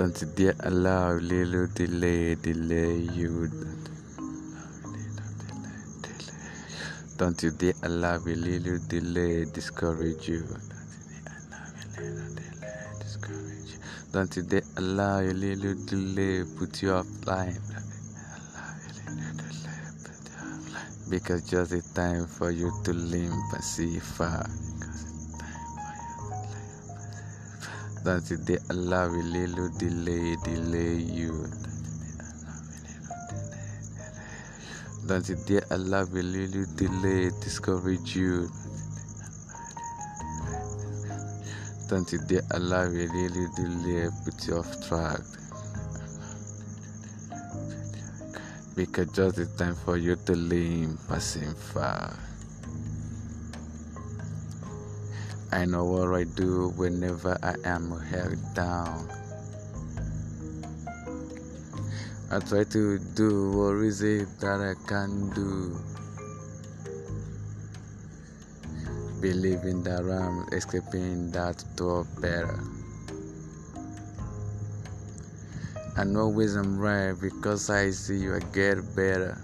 Don't allow a little delay, delay you. Don't you dare allow a little delay discourage you. Don't you dare allow a little delay put you offline. Because just a time for you to limp and see far. Don't you dare allow a little delay delay you. Don't you dare allow a little delay discourage you. Don't you dare allow a little delay put you off track. Because just the time for you to lean passing far. I know what I do whenever I am held down. I try to do what is it that I can do. Believing that I'm escaping that door better. And always I'm right because I see you I get better.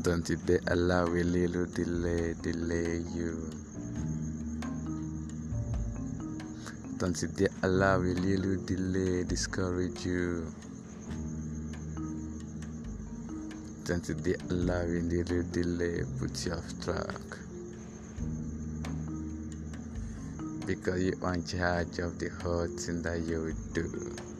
Don't dare allow a little delay delay you. Don't dare allow a little delay discourage you. Don't dare allow a little delay put you off track. Because you are in charge of the whole thing that you do.